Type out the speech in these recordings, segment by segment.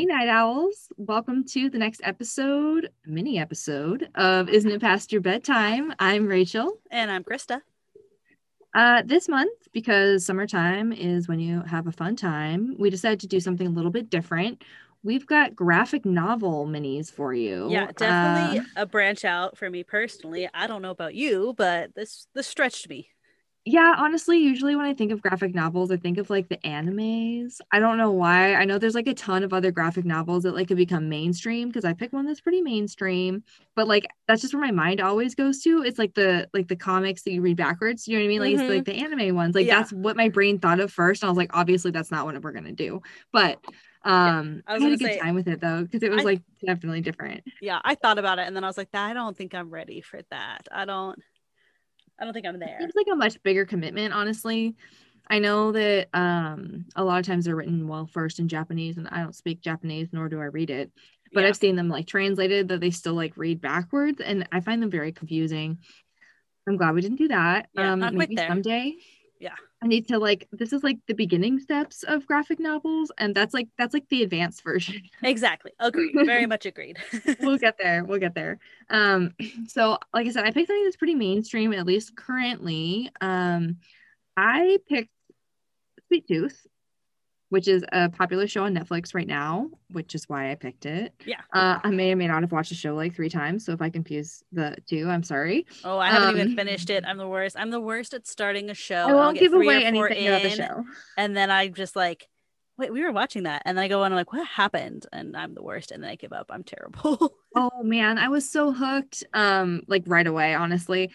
Hey, Night Owls. Welcome to the next episode, mini episode of Isn't It Past Your Bedtime? I'm Rachel. And I'm Krista. Uh, this month, because summertime is when you have a fun time, we decided to do something a little bit different. We've got graphic novel minis for you. Yeah, definitely uh, a branch out for me personally. I don't know about you, but this this stretched me yeah, honestly, usually when I think of graphic novels, I think of like the animes. I don't know why. I know there's like a ton of other graphic novels that like could become mainstream because I picked one that's pretty mainstream, but like that's just where my mind always goes to. It's like the like the comics that you read backwards. You know what I mean? Like mm-hmm. it's like the anime ones. Like yeah. that's what my brain thought of first. And I was like, obviously that's not what we're gonna do. But um yeah, I, was I had a good say, time with it though because it was I, like definitely different. Yeah, I thought about it and then I was like, I don't think I'm ready for that. I don't I don't think I'm there. It's like a much bigger commitment, honestly. I know that um, a lot of times they're written well first in Japanese, and I don't speak Japanese, nor do I read it. But yeah. I've seen them like translated that they still like read backwards, and I find them very confusing. I'm glad we didn't do that. Yeah, um, maybe someday yeah. I need to like this is like the beginning steps of graphic novels and that's like that's like the advanced version. Exactly. Agreed. Very much agreed. We'll get there. We'll get there. Um so like i said i picked something that's pretty mainstream at least currently. Um i picked sweet tooth which is a popular show on Netflix right now, which is why I picked it. Yeah. Uh, I may or may not have watched the show like three times. So if I confuse the two, I'm sorry. Oh, I haven't um, even finished it. I'm the worst. I'm the worst at starting a show. I won't give away anything in, about the show. And then I just like, wait, we were watching that. And then I go on, I'm like, what happened? And I'm the worst. And then I give up. I'm terrible. oh man, I was so hooked. Um, like right away, honestly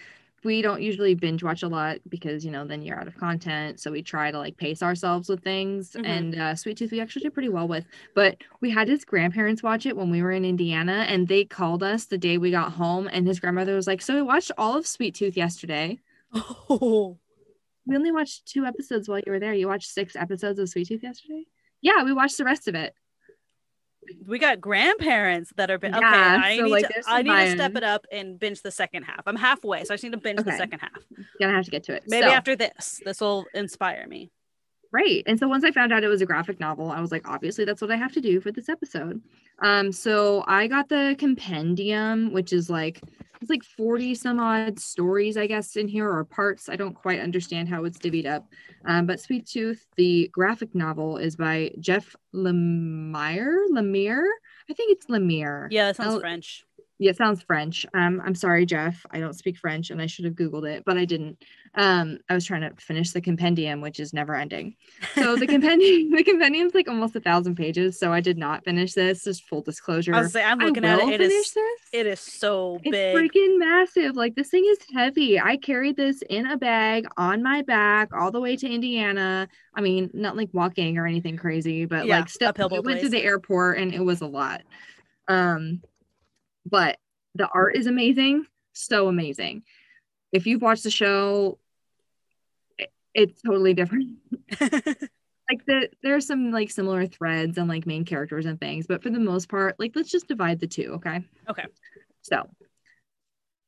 we don't usually binge watch a lot because you know then you're out of content so we try to like pace ourselves with things mm-hmm. and uh, sweet tooth we actually did pretty well with but we had his grandparents watch it when we were in indiana and they called us the day we got home and his grandmother was like so we watched all of sweet tooth yesterday. Oh. We only watched two episodes while you were there. You watched six episodes of sweet tooth yesterday? Yeah we watched the rest of it we got grandparents that are yeah, okay. I so need like, to I need to step it up and binge the second half. I'm halfway, so I just need to binge okay. the second half. Gonna have to get to it. Maybe so. after this, this will inspire me. Right. And so once I found out it was a graphic novel, I was like, obviously that's what I have to do for this episode. Um, so I got the compendium, which is like it's like 40 some odd stories, I guess, in here or parts. I don't quite understand how it's divvied up. Um, but Sweet Tooth, the graphic novel, is by Jeff Lemire. Lemire? I think it's Lemire. Yeah, that sounds I'll, French. Yeah, it sounds French. Um, I'm sorry, Jeff. I don't speak French and I should have Googled it, but I didn't. Um, I was trying to finish the compendium, which is never ending. So the compendium, the compendium's like almost a thousand pages. So I did not finish this. Just full disclosure. I was say, I'm looking at it. It is, this. it is so it's big. freaking massive. Like this thing is heavy. I carried this in a bag on my back all the way to Indiana. I mean, not like walking or anything crazy, but yeah, like still we went to the airport and it was a lot. Um, but the art is amazing, so amazing. If you've watched the show, it's totally different. like the there's some like similar threads and like main characters and things, but for the most part, like let's just divide the two, okay? Okay. So,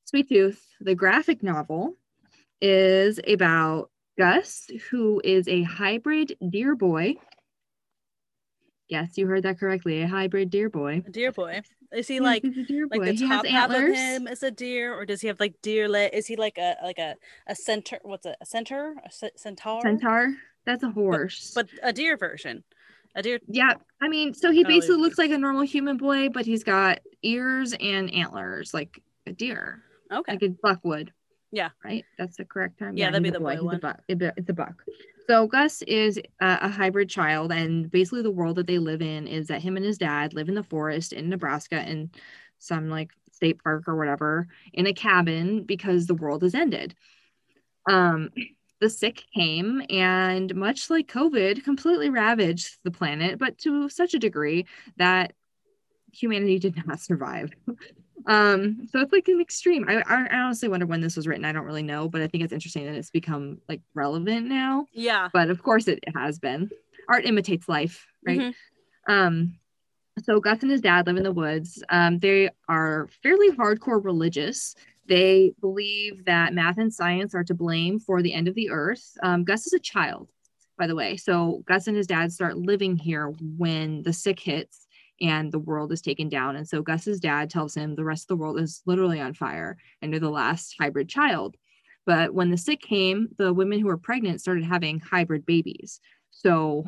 Sweet Tooth, the graphic novel, is about Gus, who is a hybrid deer boy. Yes, you heard that correctly. A hybrid deer boy. A deer boy. Is he like like the he top half of him is a deer, or does he have like deer? Is he like a like a a center? What's a, a centaur? A centaur? Centaur. That's a horse. But, but, a deer version. A deer. Yeah, I mean, so he oh, basically looks like a normal human boy, but he's got ears and antlers, like a deer. Okay. Like a buckwood. Yeah. Right. That's the correct term. Yeah, yeah that'd be the boy, boy one. A buck. It's a buck. So Gus is a, a, hybrid child, and basically the world that they live in is that him and his dad live in the forest in Nebraska in some like state park or whatever in a cabin because the world has ended. Um, the sick came and much like COVID, completely ravaged the planet, but to such a degree that humanity did not survive. Um, so it's like an extreme. I, I honestly wonder when this was written. I don't really know, but I think it's interesting that it's become like relevant now. Yeah. But of course it has been. Art imitates life, right? Mm-hmm. Um, so Gus and his dad live in the woods. Um, they are fairly hardcore religious. They believe that math and science are to blame for the end of the earth. Um, Gus is a child, by the way. So Gus and his dad start living here when the sick hits and the world is taken down. And so Gus's dad tells him the rest of the world is literally on fire and they're the last hybrid child. But when the sick came, the women who were pregnant started having hybrid babies. So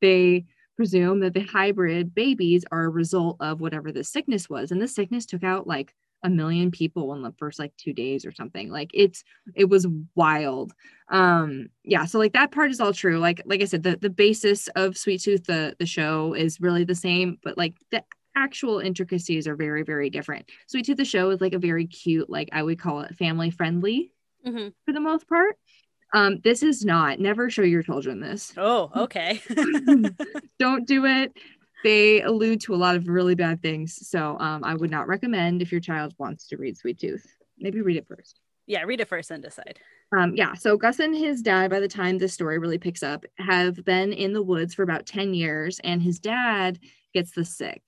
they presume that the hybrid babies are a result of whatever the sickness was. And the sickness took out like a million people in the first like two days or something. Like it's it was wild. Um yeah so like that part is all true. Like like i said the the basis of sweet tooth the the show is really the same but like the actual intricacies are very very different. Sweet tooth the show is like a very cute like i would call it family friendly mm-hmm. for the most part. Um this is not. Never show your children this. Oh okay. Don't do it they allude to a lot of really bad things. So um, I would not recommend if your child wants to read Sweet Tooth. Maybe read it first. Yeah, read it first and decide. Um, yeah, so Gus and his dad, by the time this story really picks up, have been in the woods for about 10 years, and his dad gets the sick.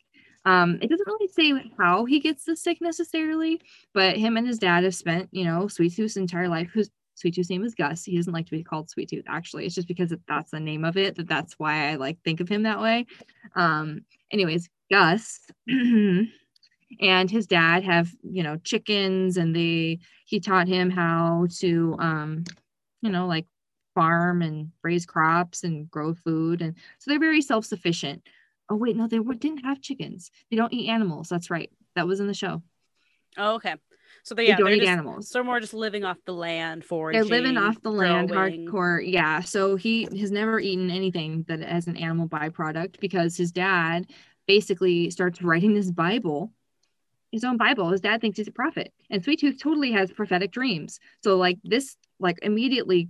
Um, it doesn't really say how he gets the sick necessarily, but him and his dad have spent, you know, Sweet Tooth's entire life, who's Sweet Tooth's name is Gus. He doesn't like to be called Sweet Tooth. Actually, it's just because that's the name of it that that's why I like think of him that way. Um, anyways, Gus and his dad have you know chickens, and they he taught him how to um, you know like farm and raise crops and grow food, and so they're very self sufficient. Oh wait, no, they didn't have chickens. They don't eat animals. That's right. That was in the show. Oh, okay. So they, yeah, they don't eat just, animals. So more just living off the land for they're living off the land growing. hardcore. Yeah. So he has never eaten anything that has an animal byproduct because his dad basically starts writing this Bible, his own Bible. His dad thinks he's a prophet, and Sweet Tooth totally has prophetic dreams. So like this, like immediately,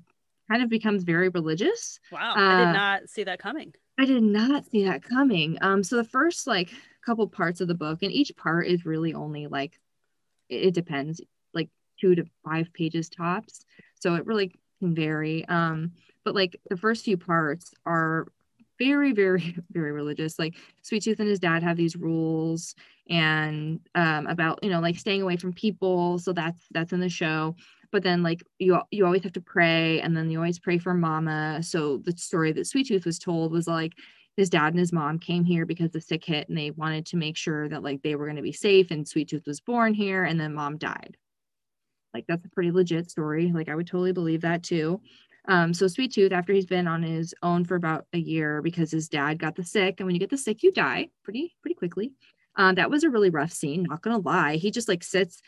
kind of becomes very religious. Wow, uh, I did uh, not see that coming. I did not see that coming. Um, so the first like couple parts of the book, and each part is really only like it depends like two to five pages tops. So it really can vary. Um but like the first few parts are very very very religious. Like sweet tooth and his dad have these rules and um about you know like staying away from people. So that's that's in the show. But then like you you always have to pray and then you always pray for mama. So the story that sweet tooth was told was like his dad and his mom came here because the sick hit and they wanted to make sure that like they were going to be safe and sweet tooth was born here and then mom died. Like that's a pretty legit story. Like i would totally believe that too. Um, so sweet tooth after he's been on his own for about a year because his dad got the sick and when you get the sick you die pretty pretty quickly. Um, that was a really rough scene not gonna lie. He just like sits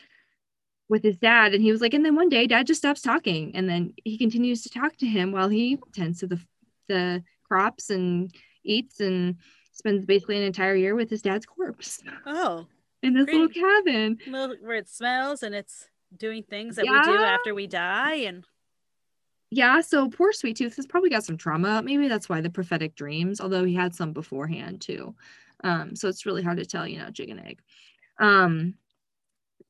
with his dad and he was like and then one day dad just stops talking and then he continues to talk to him while he tends to the the crops and eats and spends basically an entire year with his dad's corpse. Oh. In this great. little cabin. Where it smells and it's doing things that yeah. we do after we die and yeah, so poor Sweet Tooth has probably got some trauma. Maybe that's why the prophetic dreams, although he had some beforehand too. Um, so it's really hard to tell, you know, chicken egg. Um,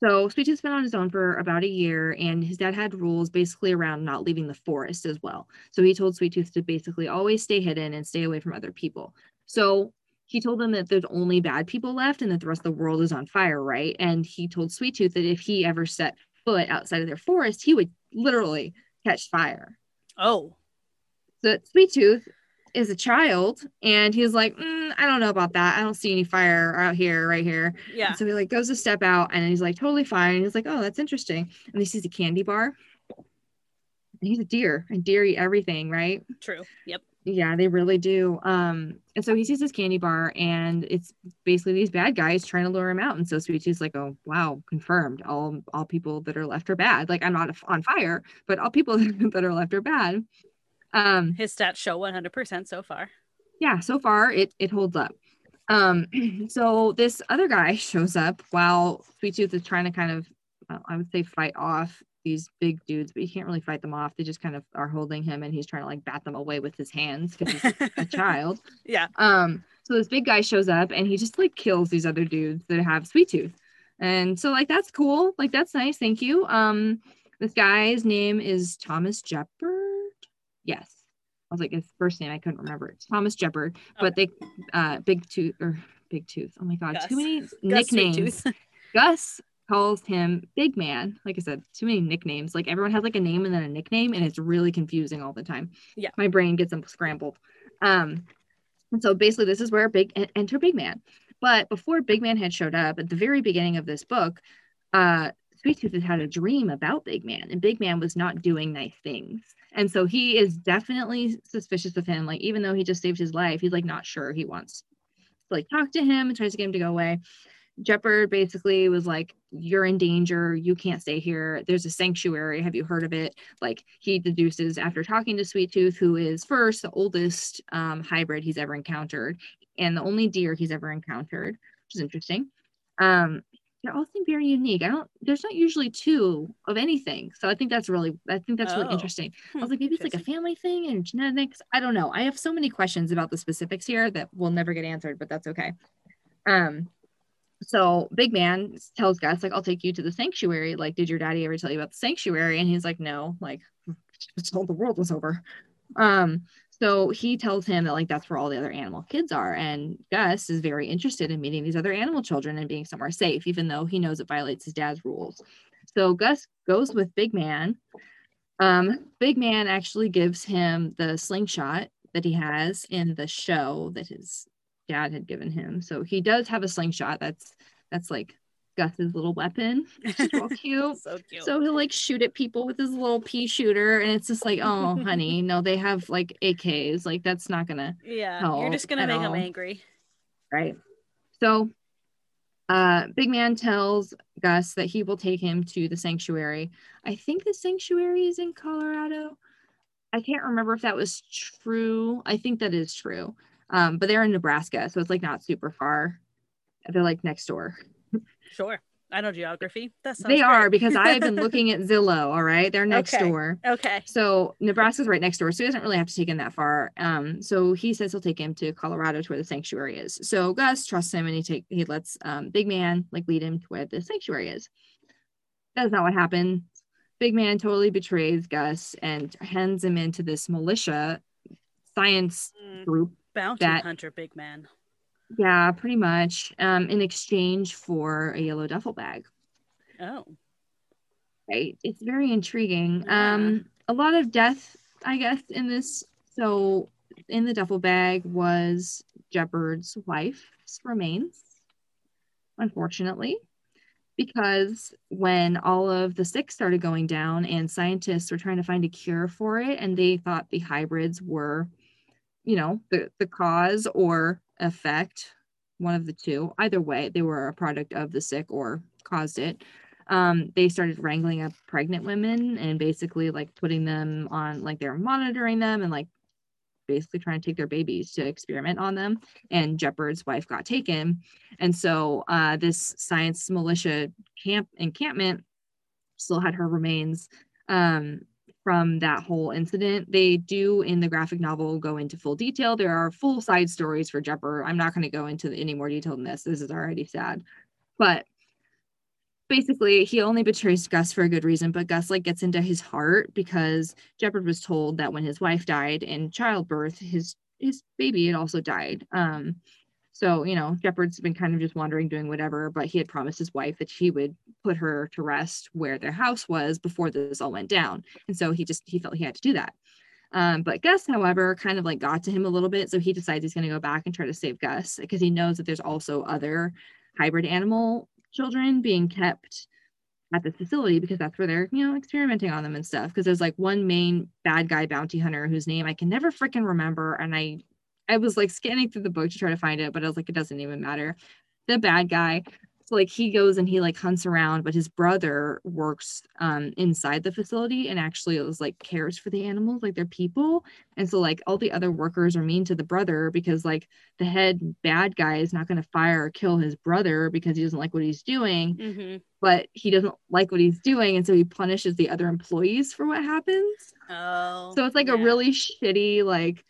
so Sweet Tooth's been on his own for about a year, and his dad had rules basically around not leaving the forest as well. So he told Sweet Tooth to basically always stay hidden and stay away from other people. So he told them that there's only bad people left and that the rest of the world is on fire, right? And he told Sweet Tooth that if he ever set foot outside of their forest, he would literally catch fire. Oh. So Sweet Tooth is a child and he's like mm, i don't know about that. I don't see any fire out here right here. Yeah. And so he like goes to step out and he's like totally fine. And he's like oh that's interesting. And he sees a candy bar. And he's a deer and deer eat everything right? True. Yep. Yeah they really do. Um and so he sees this candy bar and it's basically these bad guys trying to lure him out. And so sweet tooth's like oh wow confirmed. All all people that are left are bad. Like i'm not on fire but all people that are left are bad um, His stats show 100% so far. Yeah, so far it it holds up. Um, so this other guy shows up while Sweet Tooth is trying to kind of, uh, I would say, fight off these big dudes, but he can't really fight them off. They just kind of are holding him, and he's trying to like bat them away with his hands because he's a child. Yeah. Um. So this big guy shows up, and he just like kills these other dudes that have Sweet Tooth, and so like that's cool. Like that's nice. Thank you. Um. This guy's name is Thomas Jepper. Yes. I was like his first name, I couldn't remember. It's Thomas Jepperd, but okay. they uh Big Tooth or Big Tooth. Oh my god, Gus. too many Gus nicknames. Gus calls him Big Man. Like I said, too many nicknames. Like everyone has like a name and then a nickname, and it's really confusing all the time. Yeah. My brain gets them scrambled. Um And so basically, this is where Big and enter Big Man. But before Big Man had showed up at the very beginning of this book, uh, Sweet Tooth had had a dream about Big Man, and Big Man was not doing nice things. And so he is definitely suspicious of him. Like, even though he just saved his life, he's like not sure he wants to like talk to him and tries to get him to go away. Jepperd basically was like, You're in danger. You can't stay here. There's a sanctuary. Have you heard of it? Like, he deduces after talking to Sweet Tooth, who is first the oldest um, hybrid he's ever encountered and the only deer he's ever encountered, which is interesting. Um, they all seem very unique. I don't, there's not usually two of anything. So I think that's really, I think that's oh. really interesting. I was like, maybe it's like a family thing and genetics. I don't know. I have so many questions about the specifics here that will never get answered, but that's okay. Um, so big man tells Gus, like, I'll take you to the sanctuary. Like, did your daddy ever tell you about the sanctuary? And he's like, no, like, told the world was over. Um, so he tells him that like that's where all the other animal kids are. And Gus is very interested in meeting these other animal children and being somewhere safe, even though he knows it violates his dad's rules. So Gus goes with Big Man. Um, Big Man actually gives him the slingshot that he has in the show that his dad had given him. So he does have a slingshot. That's that's like Gus's little weapon, which is real cute. so cute. So he'll like shoot at people with his little pea shooter, and it's just like, oh, honey, no, they have like AKs. Like that's not gonna. Yeah, you're just gonna make all. him angry. Right. So, uh, Big Man tells Gus that he will take him to the sanctuary. I think the sanctuary is in Colorado. I can't remember if that was true. I think that is true. Um, but they're in Nebraska, so it's like not super far. They're like next door. Sure. I know geography. That's they great. are because I've been looking at Zillow. All right, they're next okay. door. Okay. So Nebraska's right next door, so he doesn't really have to take him that far. Um, so he says he'll take him to Colorado to where the sanctuary is. So Gus trusts him, and he take he lets um, Big Man like lead him to where the sanctuary is. That's not what happened. Big Man totally betrays Gus and hands him into this militia science mm, group. Bounty that, hunter, Big Man. Yeah, pretty much. Um, in exchange for a yellow duffel bag. Oh. Right. It's very intriguing. Yeah. Um, a lot of death, I guess, in this. So in the duffel bag was Jepperd's wife's remains, unfortunately. Because when all of the sick started going down and scientists were trying to find a cure for it, and they thought the hybrids were, you know, the, the cause or effect, one of the two. Either way, they were a product of the sick or caused it. Um, they started wrangling up pregnant women and basically like putting them on, like they're monitoring them and like basically trying to take their babies to experiment on them. And Jepperd's wife got taken. And so uh, this science militia camp encampment still had her remains. Um, from that whole incident. They do in the graphic novel go into full detail. There are full side stories for Jepperd. I'm not going to go into any more detail than this. This is already sad. But basically he only betrays Gus for a good reason, but Gus like gets into his heart because Jepperd was told that when his wife died in childbirth, his his baby had also died. Um so, you know, Jepperd's been kind of just wandering, doing whatever, but he had promised his wife that he would put her to rest where their house was before this all went down. And so he just he felt he had to do that. Um, but Gus, however, kind of like got to him a little bit. So he decides he's going to go back and try to save Gus because he knows that there's also other hybrid animal children being kept at the facility because that's where they're, you know, experimenting on them and stuff. Because there's like one main bad guy bounty hunter whose name I can never freaking remember. And I I was like scanning through the book to try to find it, but I was like, it doesn't even matter. The bad guy. So like he goes and he like hunts around, but his brother works um inside the facility and actually it was like cares for the animals, like they're people. And so like all the other workers are mean to the brother because like the head bad guy is not going to fire or kill his brother because he doesn't like what he's doing. Mm-hmm. But he doesn't like what he's doing, and so he punishes the other employees for what happens. Oh, so it's like yeah. a really shitty like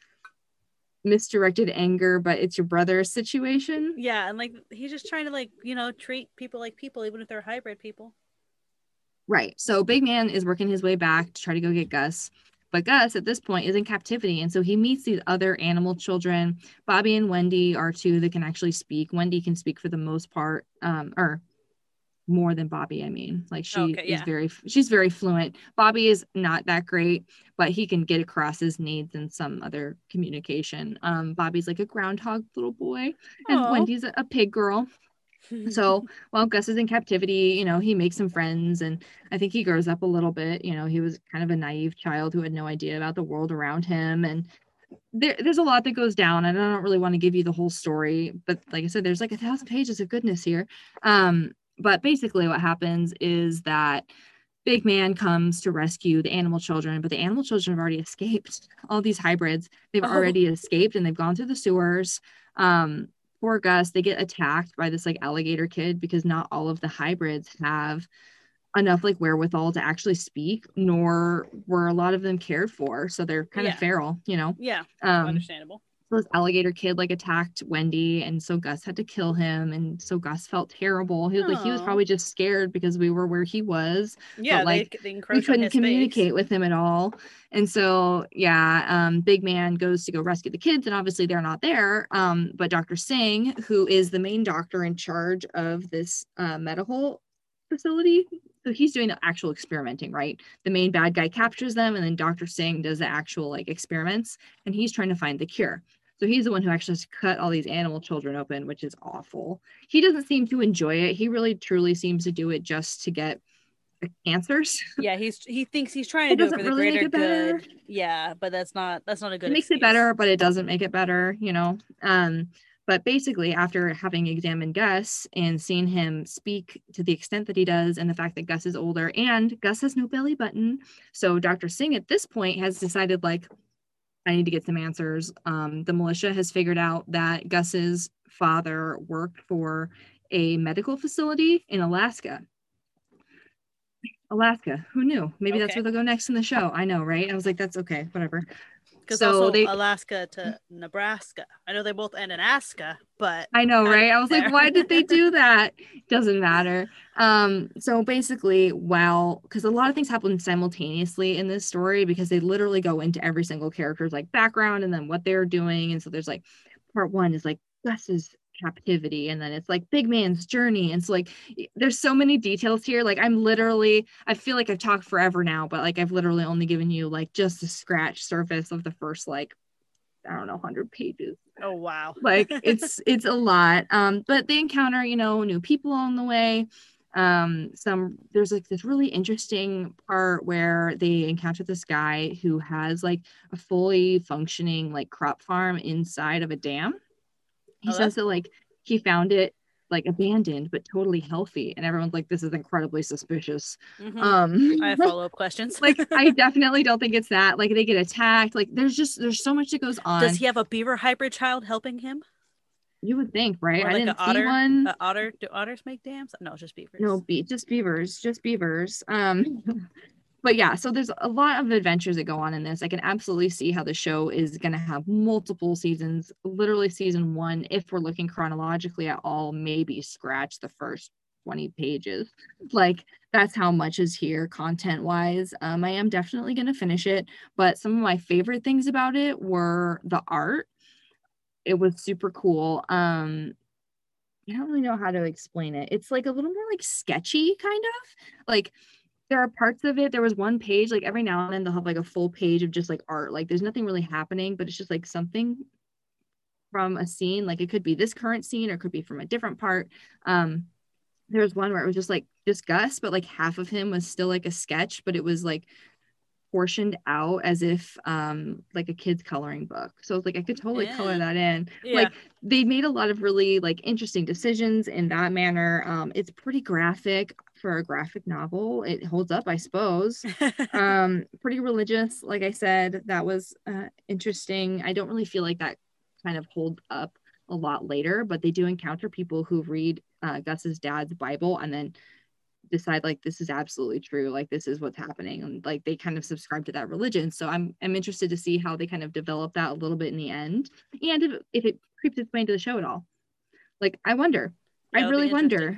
misdirected anger, but it's your brother situation. Yeah, and like he's just trying to like, you know, treat people like people, even if they're hybrid people. Right. So Big Man is working his way back to try to go get Gus. But Gus at this point is in captivity. And so he meets these other animal children. Bobby and Wendy are two that can actually speak. Wendy can speak for the most part, um, or more than Bobby. I mean, like she okay, yeah. is very she's very fluent. Bobby is not that great, but he can get across his needs in some other communication. Um, Bobby's like a groundhog little boy, and Aww. Wendy's a, a pig girl. so while Gus is in captivity, you know, he makes some friends and I think he grows up a little bit. You know, he was kind of a naive child who had no idea about the world around him. And there, there's a lot that goes down. And I don't really want to give you the whole story, but like I said, there's like a thousand pages of goodness here. Um, but basically what happens is that big man comes to rescue the animal children but the animal children have already escaped all these hybrids. They've oh. already escaped and they've gone through the sewers. Um, poor gus they get attacked by this like alligator kid because not all of the hybrids have enough like wherewithal to actually speak nor were a lot of them cared for. So they're kind yeah. of feral you know? Yeah. Um, understandable so this alligator kid like attacked Wendy, and so Gus had to kill him, and so Gus felt terrible. He was Aww. like he was probably just scared because we were where he was. Yeah, but, like they, they we couldn't communicate space. with him at all, and so yeah, um, Big Man goes to go rescue the kids, and obviously they're not there. Um, but Dr. Singh, who is the main doctor in charge of this uh, medical facility, so he's doing the actual experimenting, right? The main bad guy captures them, and then Dr. Singh does the actual like experiments, and he's trying to find the cure. So he's the one who actually has cut all these animal children open, which is awful. He doesn't seem to enjoy it. He really truly seems to do it just to get answers. Yeah, he's he thinks he's trying to it do it for the really greater good. Yeah, but that's not that's not a good. It makes excuse. it better, but it doesn't make it better. You know. Um, but basically, after having examined Gus and seen him speak to the extent that he does, and the fact that Gus is older and Gus has no belly button, so Dr. Singh at this point has decided like I need to get some answers. Um, the militia has figured out that Gus's father worked for a medical facility in Alaska. Alaska, who knew? Maybe okay. that's where they'll go next in the show. I know, right? I was like, that's okay, whatever. Because so also they, Alaska to Nebraska. I know they both end in Aska, but I know, right? I was there. like, why did they do that? Doesn't matter. Um, so basically, well, because a lot of things happen simultaneously in this story because they literally go into every single character's like background and then what they're doing. And so there's like part one is like Gus's captivity and then it's like big man's journey and so like there's so many details here like i'm literally i feel like i've talked forever now but like i've literally only given you like just a scratch surface of the first like i don't know 100 pages. Oh wow. Like it's it's a lot um but they encounter you know new people on the way um some there's like this really interesting part where they encounter this guy who has like a fully functioning like crop farm inside of a dam he oh, says that like he found it like abandoned but totally healthy and everyone's like this is incredibly suspicious. Mm-hmm. um i have follow-up questions. Like i definitely don't think it's that like they get attacked like there's just there's so much that goes on. Does he have a beaver hybrid child helping him? You would think right? I didn't see otter, one. otter do otters make dams? No just beavers. No be just beavers just beavers. Um but yeah, so there's a lot of adventures that go on in this. I can absolutely see how the show is going to have multiple seasons. Literally, season one, if we're looking chronologically at all, maybe scratch the first 20 pages. Like, that's how much is here content wise. Um, I am definitely going to finish it, but some of my favorite things about it were the art. It was super cool. Um, I don't really know how to explain it. It's like a little more like sketchy, kind of like there are parts of it. There was one page, like every now and then they'll have like a full page of just like art. Like there's nothing really happening, but it's just like something from a scene. Like it could be this current scene or it could be from a different part. Um, there was one where it was just like just Gus, but like half of him was still like a sketch, but it was like portioned out as if um like a kid's coloring book so it's like i could totally yeah. color that in yeah. like they made a lot of really like interesting decisions in that manner um it's pretty graphic for a graphic novel it holds up i suppose. Um pretty religious like i said that was uh, interesting. I don't really feel like that kind of hold up a lot later but they do encounter people who read uh, gus's dad's bible and then decide like this is absolutely true like this is what's happening and like they kind of subscribe to that religion. So i'm i'm interested to see how they kind of develop that a little bit in the end and if, if it creeps its way into the show at all. Like i wonder. I really wonder.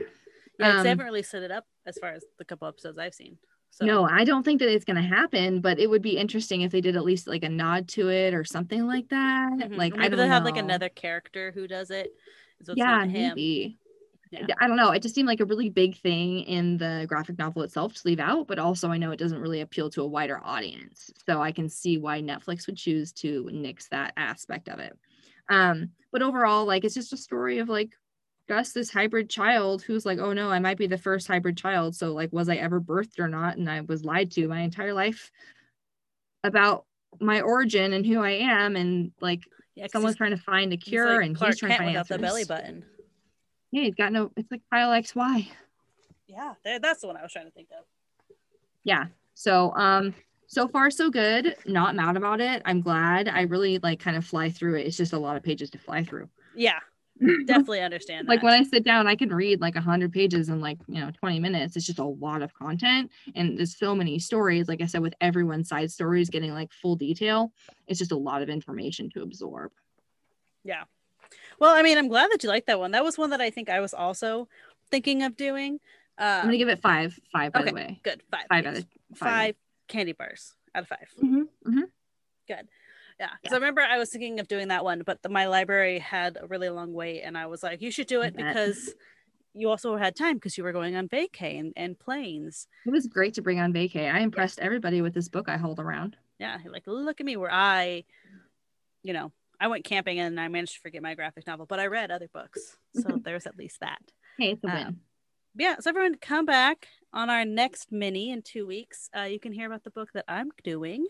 yeah um, they haven't really set it up as far as the couple episodes i've seen so. No, I don't think that it's going to happen, but it would be interesting if they did at least like a nod to it or something like that. Mm-hmm. Like maybe they have like another character who does it. So yeah, maybe yeah. I don't know. It just seemed like a really big thing in the graphic novel itself to leave out, but also I know it doesn't really appeal to a wider audience. So I can see why Netflix would choose to nix that aspect of it. Um, but overall, like it's just a story of like Gus, this hybrid child who's like, oh no, I might be the first hybrid child. So like, was I ever birthed or not? And I was lied to my entire life about my origin and who I am. And like yeah, someone's trying to find a cure like and Clark he's trying Kent to find without the belly button. Yeah, he's got no. It's like Kyle XY. Yeah, that's the one I was trying to think of. Yeah. So, um, so far so good. Not mad about it. I'm glad. I really like kind of fly through it. It's just a lot of pages to fly through. Yeah, definitely understand. like when I sit down, I can read like a hundred pages in like you know 20 minutes. It's just a lot of content, and there's so many stories. Like I said, with everyone's side stories getting like full detail, it's just a lot of information to absorb. Yeah, well, I mean, I'm glad that you like that one. That was one that I think I was also thinking of doing. Um, I'm gonna give it five. Five, by okay, the way. Good. Five. Five out of five. five candy bars out of 5 mm-hmm, mm-hmm. Good. Yeah. yeah. So I remember I was thinking of doing that one, but the, my library had a really long wait, and I was like, "You should do it because." You also had time because you were going on vacay and, and planes. It was great to bring on vacay. I impressed yeah. everybody with this book I hold around. Yeah, like look at me where I, you know, I went camping and I managed to forget my graphic novel, but I read other books. So there's at least that. Hey, it's a win. Um, yeah, so everyone come back on our next mini in two weeks. Uh, you can hear about the book that I'm doing.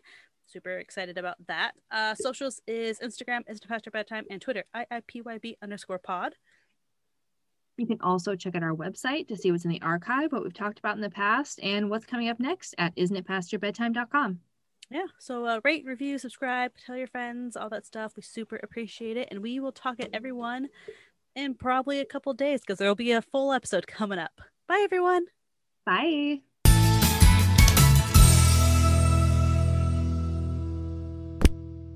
Super excited about that. Uh, socials is Instagram is past your bedtime and Twitter IIPYB underscore pod. You can also check out our website to see what's in the archive, what we've talked about in the past, and what's coming up next at isn'titpastourbedtime.com yeah so uh, rate review subscribe tell your friends all that stuff. We super appreciate it and we will talk at everyone in probably a couple days because there'll be a full episode coming up. Bye everyone. Bye